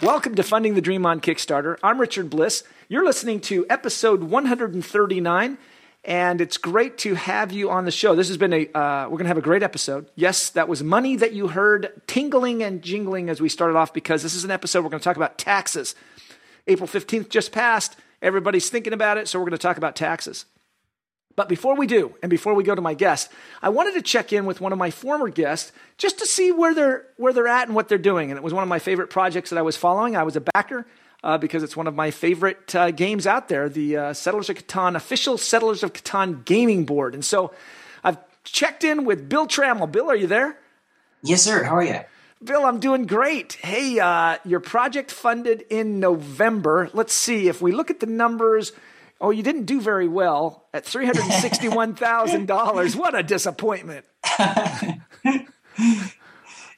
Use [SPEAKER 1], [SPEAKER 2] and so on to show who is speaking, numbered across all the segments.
[SPEAKER 1] Welcome to Funding the Dream on Kickstarter. I'm Richard Bliss. You're listening to episode 139, and it's great to have you on the show. This has been a, uh, we're going to have a great episode. Yes, that was money that you heard tingling and jingling as we started off because this is an episode we're going to talk about taxes. April 15th just passed. Everybody's thinking about it, so we're going to talk about taxes. But before we do, and before we go to my guest, I wanted to check in with one of my former guests just to see where they're where they're at and what they're doing. And it was one of my favorite projects that I was following. I was a backer uh, because it's one of my favorite uh, games out there, the uh, Settlers of Catan official Settlers of Catan gaming board. And so I've checked in with Bill Trammell. Bill, are you there?
[SPEAKER 2] Yes, sir. How are you?
[SPEAKER 1] Bill, I'm doing great. Hey, uh, your project funded in November. Let's see if we look at the numbers. Oh, you didn't do very well at three hundred and sixty-one thousand dollars. What a disappointment!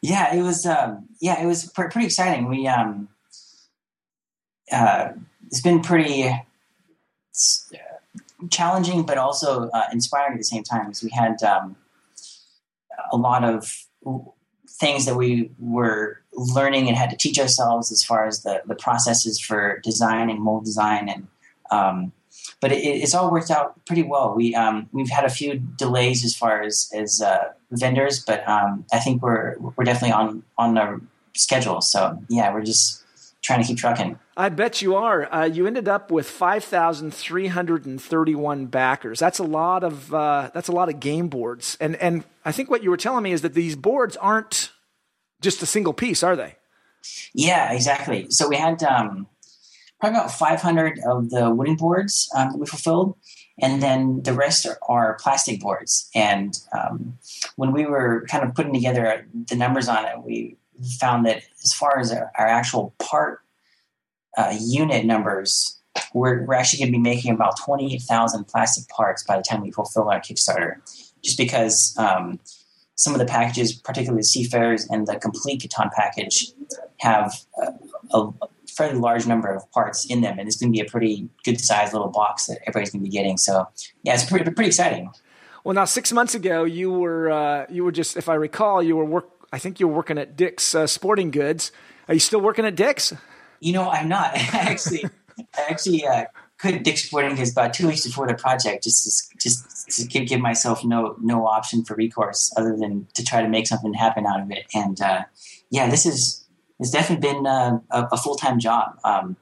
[SPEAKER 2] yeah, it was. Um, yeah, it was pr- pretty exciting. We um, uh, it's been pretty uh, challenging, but also uh, inspiring at the same time. Because we had um, a lot of things that we were learning and had to teach ourselves as far as the the processes for design and mold design and um, but it, it's all worked out pretty well. We um, we've had a few delays as far as as uh, vendors, but um, I think we're we're definitely on on the schedule. So yeah, we're just trying to keep trucking.
[SPEAKER 1] I bet you are. Uh, you ended up with five thousand three hundred and thirty-one backers. That's a lot of uh, that's a lot of game boards. And and I think what you were telling me is that these boards aren't just a single piece, are they?
[SPEAKER 2] Yeah, exactly. So we had um, probably about 500 of the wooden boards um, that we fulfilled, and then the rest are, are plastic boards. And um, when we were kind of putting together the numbers on it, we found that as far as our, our actual part uh, unit numbers, we're, we're actually going to be making about 28,000 plastic parts by the time we fulfill our Kickstarter, just because um, some of the packages, particularly the Seafarers and the complete Catan package, have a, a, fairly large number of parts in them, and it's going to be a pretty good sized little box that everybody's going to be getting. So, yeah, it's pretty pretty exciting.
[SPEAKER 1] Well, now six months ago, you were uh, you were just, if I recall, you were work. I think you were working at Dick's uh, Sporting Goods. Are you still working at Dick's?
[SPEAKER 2] You know, I'm not actually. I actually uh, quit Dick's Sporting Goods about two weeks before the project, just to, just to give myself no no option for recourse other than to try to make something happen out of it. And uh, yeah, this is it's definitely been a, a full time job, um,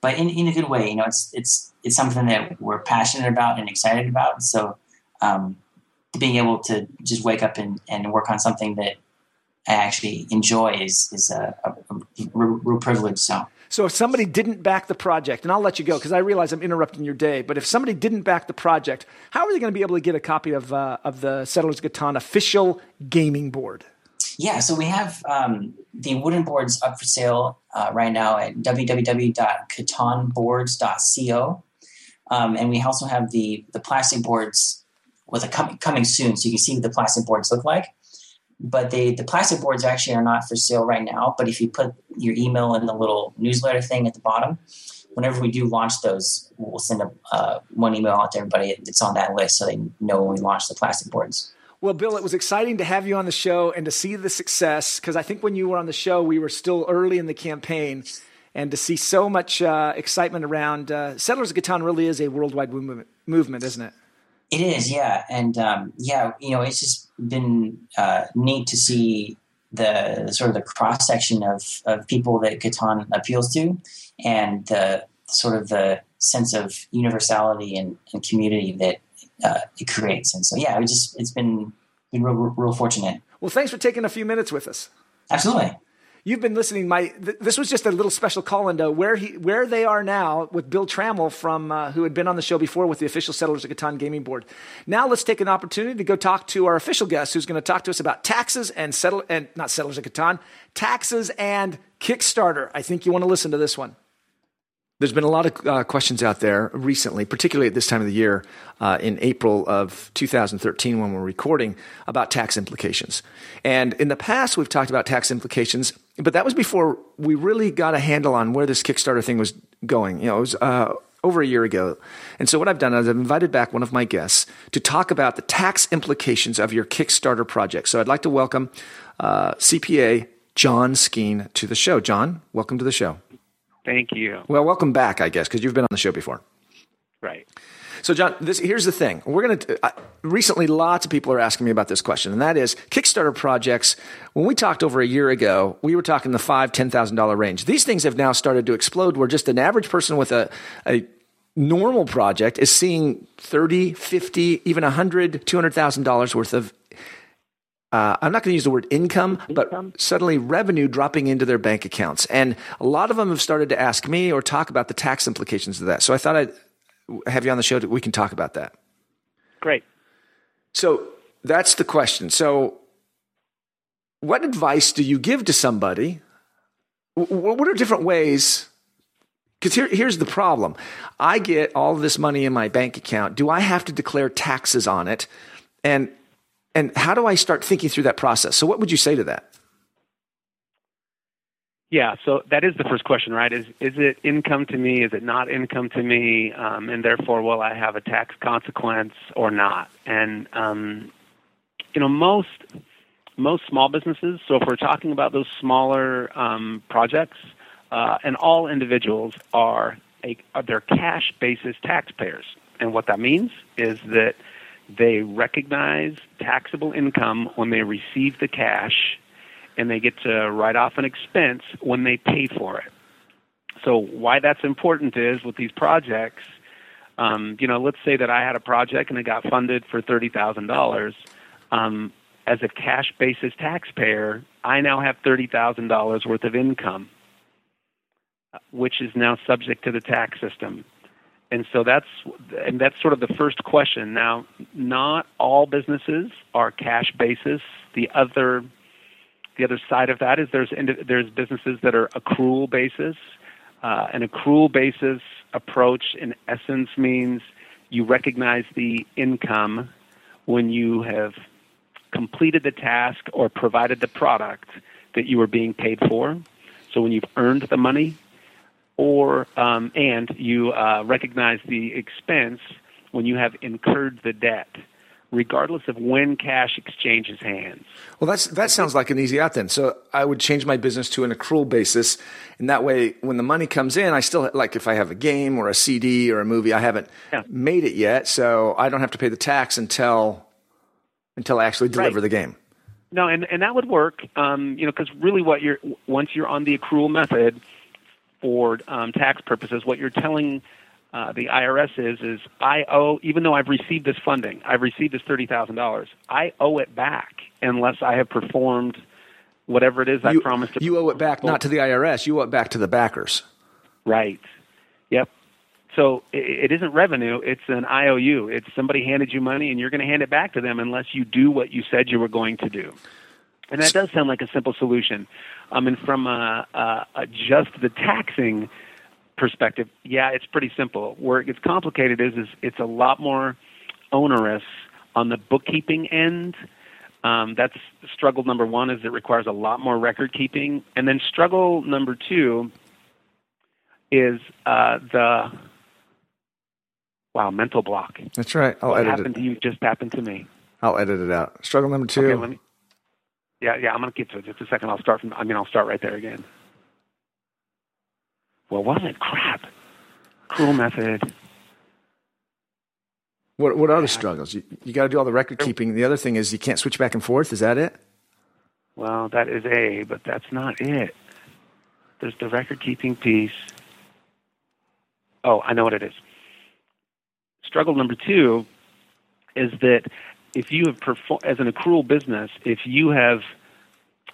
[SPEAKER 2] but in, in a good way. You know, it's it's it's something that we're passionate about and excited about. So um, being able to just wake up and, and work on something that I actually enjoy is is a, a, a real, real privilege. So.
[SPEAKER 1] So if somebody didn't back the project, and I'll let you go because I realize I'm interrupting your day, but if somebody didn't back the project, how are they going to be able to get a copy of, uh, of the Settlers Catan official gaming board?
[SPEAKER 2] Yeah, so we have um, the wooden boards up for sale uh, right now at www.catanboards.co. Um, and we also have the, the plastic boards with a com- coming soon, so you can see what the plastic boards look like. But they, the plastic boards actually are not for sale right now. But if you put your email in the little newsletter thing at the bottom, whenever we do launch those, we'll send a, uh, one email out to everybody that's on that list so they know when we launch the plastic boards.
[SPEAKER 1] Well, Bill, it was exciting to have you on the show and to see the success because I think when you were on the show, we were still early in the campaign. And to see so much uh, excitement around uh, Settlers of Catan really is a worldwide movement, movement isn't it?
[SPEAKER 2] It is, yeah. And um, yeah, you know, it's just been uh, neat to see the sort of the cross section of, of people that Catan appeals to and the sort of the sense of universality and, and community that uh, it creates. And so, yeah, it just it's been been real, real fortunate.
[SPEAKER 1] Well, thanks for taking a few minutes with us.
[SPEAKER 2] Absolutely.
[SPEAKER 1] You've been listening. My th- this was just a little special call into where he where they are now with Bill Trammell from uh, who had been on the show before with the official Settlers of Catan Gaming Board. Now let's take an opportunity to go talk to our official guest, who's going to talk to us about taxes and settle and not Settlers of Catan, taxes and Kickstarter. I think you want to listen to this one. There's been a lot of uh, questions out there recently, particularly at this time of the year, uh, in April of 2013 when we're recording, about tax implications. And in the past, we've talked about tax implications, but that was before we really got a handle on where this Kickstarter thing was going. You know, it was uh, over a year ago. And so what I've done is I've invited back one of my guests to talk about the tax implications of your Kickstarter project. So I'd like to welcome uh, CPA John Skeen to the show. John, welcome to the show.
[SPEAKER 3] Thank you.
[SPEAKER 1] Well, welcome back, I guess, because you've been on the show before.
[SPEAKER 3] Right.
[SPEAKER 1] So, John, this, here's the thing. We're going to, uh, recently, lots of people are asking me about this question, and that is Kickstarter projects. When we talked over a year ago, we were talking the five, $10,000 range. These things have now started to explode where just an average person with a, a normal project is seeing 30, 50, even 100, $200,000 worth of uh, I'm not going to use the word income, but suddenly revenue dropping into their bank accounts. And a lot of them have started to ask me or talk about the tax implications of that. So I thought I'd have you on the show. We can talk about that.
[SPEAKER 3] Great.
[SPEAKER 1] So that's the question. So, what advice do you give to somebody? What are different ways? Because here, here's the problem I get all this money in my bank account. Do I have to declare taxes on it? And and how do I start thinking through that process? So, what would you say to that?
[SPEAKER 3] Yeah, so that is the first question, right? Is is it income to me? Is it not income to me? Um, and therefore, will I have a tax consequence or not? And um, you know, most most small businesses. So if we're talking about those smaller um, projects, uh, and all individuals are a are they're cash basis taxpayers, and what that means is that they recognize taxable income when they receive the cash and they get to write off an expense when they pay for it. So why that's important is with these projects, um, you know, let's say that I had a project and it got funded for thirty thousand um, dollars. As a cash basis taxpayer, I now have thirty thousand dollars worth of income, which is now subject to the tax system. And so that's and that's sort of the first question. Now, not all businesses are cash basis. The other the other side of that is there's there's businesses that are accrual basis. Uh, an accrual basis approach, in essence, means you recognize the income when you have completed the task or provided the product that you were being paid for. So when you've earned the money, or um, and you uh, recognize the expense when you have incurred the debt regardless of when cash exchanges hands.
[SPEAKER 1] Well, that's that sounds like an easy out then. So I would change my business to an accrual basis, and that way, when the money comes in, I still like if I have a game or a CD or a movie, I haven't yeah. made it yet, so I don't have to pay the tax until until I actually deliver
[SPEAKER 3] right.
[SPEAKER 1] the game.
[SPEAKER 3] No, and and that would work, um, you know, because really, what you're once you're on the accrual method for um, tax purposes, what you're telling uh, the IRS is is I owe even though I've received this funding, I've received this thirty thousand dollars. I owe it back unless I have performed whatever it is
[SPEAKER 1] you,
[SPEAKER 3] I promised to.
[SPEAKER 1] You owe it back not to the IRS. You owe it back to the backers.
[SPEAKER 3] Right. Yep. So it, it isn't revenue; it's an IOU. It's somebody handed you money, and you're going to hand it back to them unless you do what you said you were going to do. And that does sound like a simple solution. I mean, from a, a, a just the taxing perspective, yeah, it's pretty simple. Where it gets complicated is, is it's a lot more onerous on the bookkeeping end. Um, that's struggle number one is it requires a lot more record keeping, and then struggle number two is uh, the wow mental block.
[SPEAKER 1] That's right.
[SPEAKER 3] I'll what
[SPEAKER 1] edit
[SPEAKER 3] happened
[SPEAKER 1] it.
[SPEAKER 3] to you just happened to me.
[SPEAKER 1] I'll edit it out. Struggle number two.
[SPEAKER 3] Okay, let me, yeah, yeah, I'm going to get to it just a second. I'll start from. I mean, I'll start right there again. Well, was it crap? Cruel method.
[SPEAKER 1] What what are the struggles? You, you got to do all the record keeping. The other thing is you can't switch back and forth. Is that it?
[SPEAKER 3] Well, that is a, but that's not it. There's the record keeping piece. Oh, I know what it is. Struggle number two is that if you have performed as an accrual business, if you have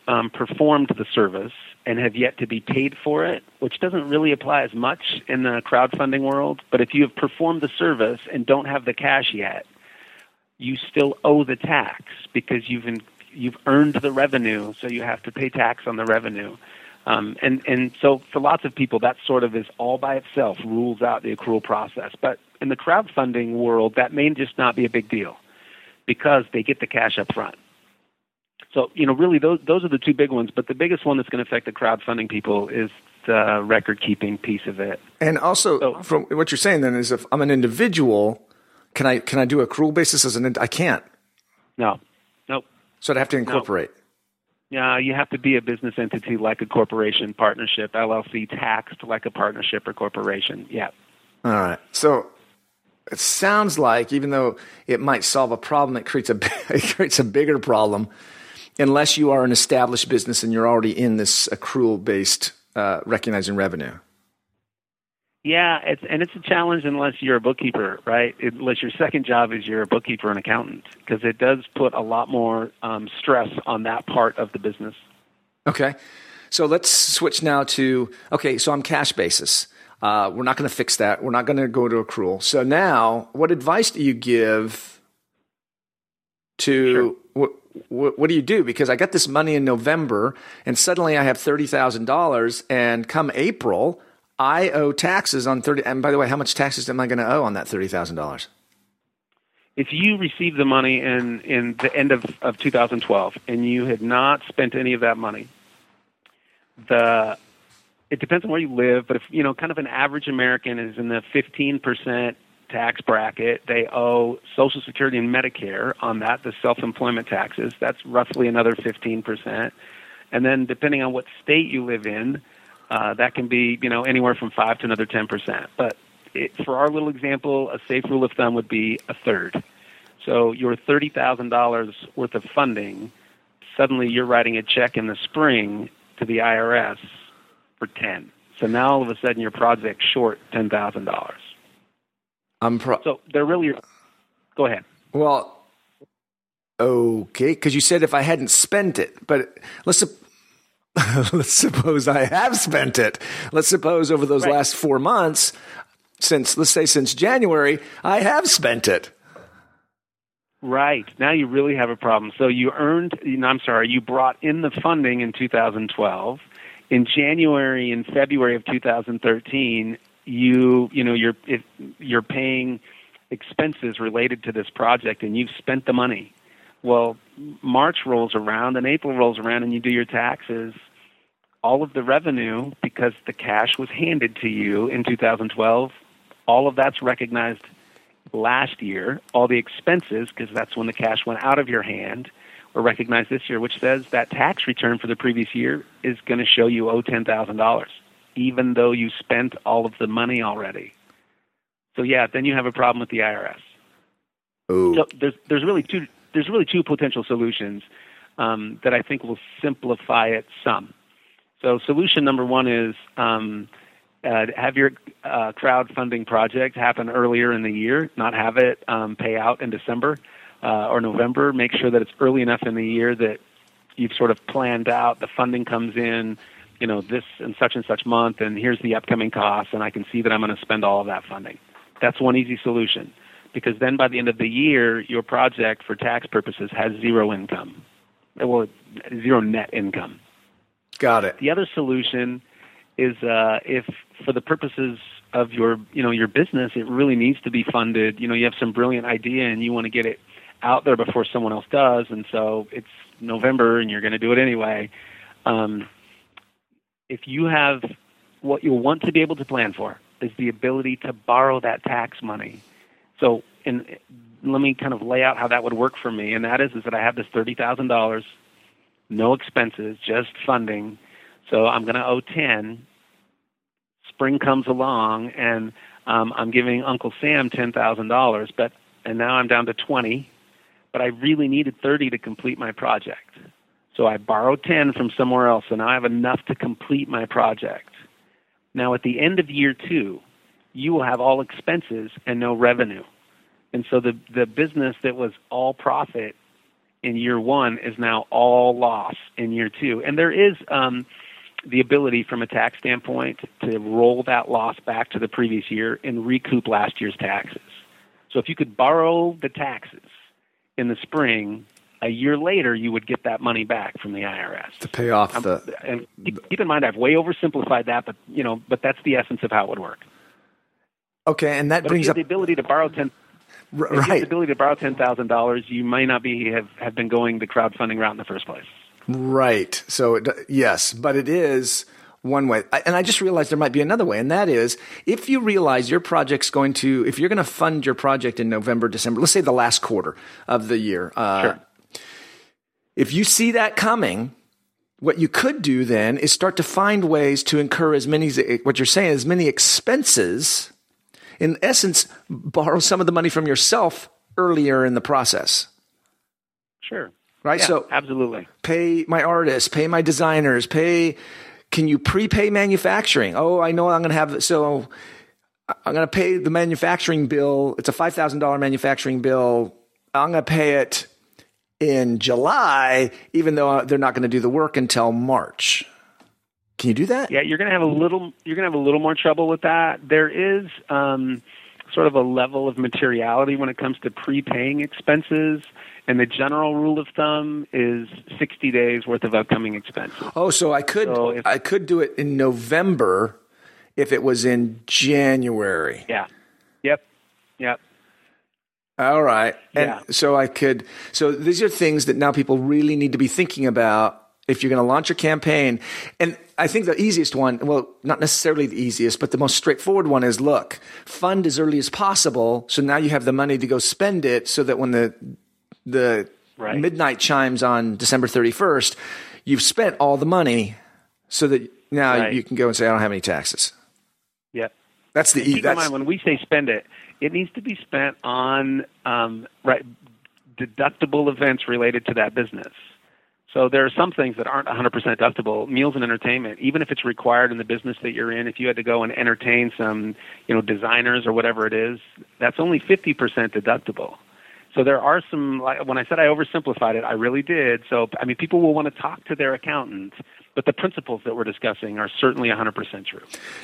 [SPEAKER 3] um, performed the service and have yet to be paid for it, which doesn't really apply as much in the crowdfunding world. But if you have performed the service and don't have the cash yet, you still owe the tax because you've in, you've earned the revenue, so you have to pay tax on the revenue. Um, and and so for lots of people, that sort of is all by itself rules out the accrual process. But in the crowdfunding world, that may just not be a big deal because they get the cash up front. So, you know, really those those are the two big ones. But the biggest one that's going to affect the crowdfunding people is the record keeping piece of it.
[SPEAKER 1] And also, so, from what you're saying, then is if I'm an individual, can I can I do accrual basis as an? I can't.
[SPEAKER 3] No, nope.
[SPEAKER 1] So I'd have to incorporate.
[SPEAKER 3] uh, you have to be a business entity like a corporation, partnership, LLC, taxed like a partnership or corporation. Yeah.
[SPEAKER 1] All right. So it sounds like even though it might solve a problem, it creates a it creates a bigger problem unless you are an established business and you're already in this accrual based uh, recognizing revenue.
[SPEAKER 3] Yeah, it's and it's a challenge unless you're a bookkeeper, right? Unless your second job is you're a bookkeeper and accountant, because it does put a lot more um, stress on that part of the business.
[SPEAKER 1] Okay, so let's switch now to okay. So I'm cash basis. Uh, we're not going to fix that. We're not going to go to accrual. So now, what advice do you give to sure. what, what, what do you do? Because I got this money in November, and suddenly I have thirty thousand dollars, and come April I owe taxes on 30 and by the way, how much taxes am I going to owe on that $30,000?
[SPEAKER 3] If you received the money in in the end of of 2012 and you had not spent any of that money, the it depends on where you live, but if you know, kind of an average American is in the 15% tax bracket, they owe Social Security and Medicare on that, the self-employment taxes. That's roughly another 15%. And then depending on what state you live in, uh, that can be, you know, anywhere from five to another ten percent. But it, for our little example, a safe rule of thumb would be a third. So your thirty thousand dollars worth of funding, suddenly you're writing a check in the spring to the IRS for ten. So now all of a sudden your project's short ten thousand dollars.
[SPEAKER 1] I'm pro-
[SPEAKER 3] so they're really. Go ahead.
[SPEAKER 1] Well, okay, because you said if I hadn't spent it, but let's let's suppose I have spent it. Let's suppose over those right. last four months, since, let's say since January, I have spent it.
[SPEAKER 3] Right. Now you really have a problem. So you earned, I'm sorry, you brought in the funding in 2012. In January and February of 2013, you, you know, you're, you're paying expenses related to this project and you've spent the money. Well, March rolls around and April rolls around and you do your taxes. All of the revenue, because the cash was handed to you in 2012, all of that's recognized last year. All the expenses, because that's when the cash went out of your hand, were recognized this year, which says that tax return for the previous year is going to show you owe $10,000, even though you spent all of the money already. So, yeah, then you have a problem with the IRS.
[SPEAKER 1] Ooh.
[SPEAKER 3] So there's, there's really two there's really two potential solutions um, that I think will simplify it some. So, solution number one is um, uh, have your uh, crowdfunding project happen earlier in the year, not have it um, pay out in December uh, or November. Make sure that it's early enough in the year that you've sort of planned out the funding comes in, you know, this and such and such month, and here's the upcoming costs, and I can see that I'm going to spend all of that funding. That's one easy solution because then by the end of the year, your project for tax purposes has zero income. Well, zero net income.
[SPEAKER 1] Got it.
[SPEAKER 3] The other solution is uh, if, for the purposes of your, you know, your business, it really needs to be funded. You know, you have some brilliant idea and you want to get it out there before someone else does, and so it's November and you're going to do it anyway. Um, if you have what you'll want to be able to plan for is the ability to borrow that tax money so, and let me kind of lay out how that would work for me. And that is, is that I have this thirty thousand dollars, no expenses, just funding. So I'm going to owe ten. Spring comes along, and um, I'm giving Uncle Sam ten thousand dollars, but and now I'm down to twenty. But I really needed thirty to complete my project. So I borrowed ten from somewhere else, and now I have enough to complete my project. Now at the end of year two, you will have all expenses and no revenue. And so the, the business that was all profit in year one is now all loss in year two. And there is um, the ability from a tax standpoint to roll that loss back to the previous year and recoup last year's taxes. So if you could borrow the taxes in the spring, a year later you would get that money back from the IRS
[SPEAKER 1] to pay off um, the.
[SPEAKER 3] And keep, keep in mind, I've way oversimplified that, but you know, but that's the essence of how it would work.
[SPEAKER 1] Okay, and that
[SPEAKER 3] but
[SPEAKER 1] brings up
[SPEAKER 3] the ability to borrow ten.
[SPEAKER 1] right.
[SPEAKER 3] the ability to borrow ten thousand dollars, you might not be have, have been going the crowdfunding route in the first place.
[SPEAKER 1] Right. So it, yes, but it is one way. And I just realized there might be another way, and that is if you realize your project's going to, if you're going to fund your project in November, December, let's say the last quarter of the year. Uh,
[SPEAKER 3] sure.
[SPEAKER 1] If you see that coming, what you could do then is start to find ways to incur as many, what you're saying, as many expenses. In essence, borrow some of the money from yourself earlier in the process.
[SPEAKER 3] Sure.
[SPEAKER 1] Right.
[SPEAKER 3] Yeah,
[SPEAKER 1] so
[SPEAKER 3] absolutely.
[SPEAKER 1] Pay my artists, pay my designers, pay. Can you prepay manufacturing? Oh, I know I'm going to have so. I'm going to pay the manufacturing bill. It's a five thousand dollar manufacturing bill. I'm going to pay it in July, even though they're not going to do the work until March. Can you do that?
[SPEAKER 3] Yeah, you're going to have a little. You're going to have a little more trouble with that. There is um, sort of a level of materiality when it comes to prepaying expenses. And the general rule of thumb is 60 days worth of upcoming expenses.
[SPEAKER 1] Oh, so I could so if, I could do it in November if it was in January.
[SPEAKER 3] Yeah. Yep. Yep.
[SPEAKER 1] All right. And
[SPEAKER 3] yeah.
[SPEAKER 1] so I could so these are things that now people really need to be thinking about if you're going to launch a campaign. And I think the easiest one, well, not necessarily the easiest, but the most straightforward one is look, fund as early as possible. So now you have the money to go spend it so that when the the right. midnight chimes on December 31st, you've spent all the money so that now right. you can go and say, I don't have any taxes.
[SPEAKER 3] Yep.
[SPEAKER 1] That's the
[SPEAKER 3] keep
[SPEAKER 1] that's,
[SPEAKER 3] in mind when we say spend it, it needs to be spent on um, right deductible events related to that business. So there are some things that aren't 100% deductible. Meals and entertainment, even if it's required in the business that you're in, if you had to go and entertain some, you know, designers or whatever it is, that's only 50% deductible. So there are some. Like, when I said I oversimplified it, I really did. So I mean, people will want to talk to their accountant, but the principles that we're discussing are certainly 100% true.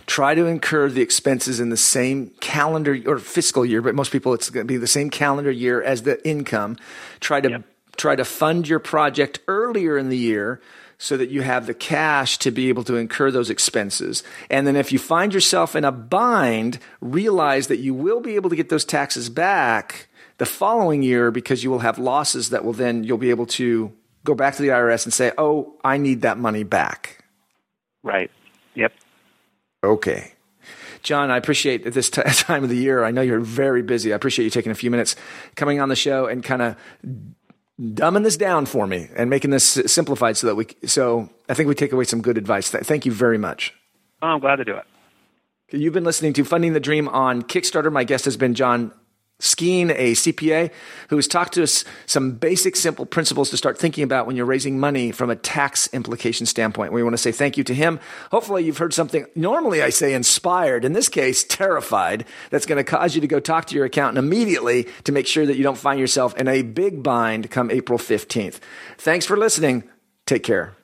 [SPEAKER 1] Try to incur the expenses in the same calendar or fiscal year, but most people it's going to be the same calendar year as the income. Try to yep. try to fund your project earlier in the year so that you have the cash to be able to incur those expenses. And then if you find yourself in a bind, realize that you will be able to get those taxes back the following year because you will have losses that will then you'll be able to go back to the IRS and say, "Oh, I need that money back."
[SPEAKER 3] Right. Yep.
[SPEAKER 1] Okay. John, I appreciate at this t- time of the year. I know you're very busy. I appreciate you taking a few minutes coming on the show and kind of dumbing this down for me and making this simplified so that we so I think we take away some good advice. Thank you very much.
[SPEAKER 3] Oh, I'm glad to do it.
[SPEAKER 1] You've been listening to Funding the Dream on Kickstarter. My guest has been John Skeen, a CPA, who has talked to us some basic, simple principles to start thinking about when you're raising money from a tax implication standpoint. We want to say thank you to him. Hopefully, you've heard something. Normally, I say inspired. In this case, terrified. That's going to cause you to go talk to your accountant immediately to make sure that you don't find yourself in a big bind come April 15th. Thanks for listening. Take care.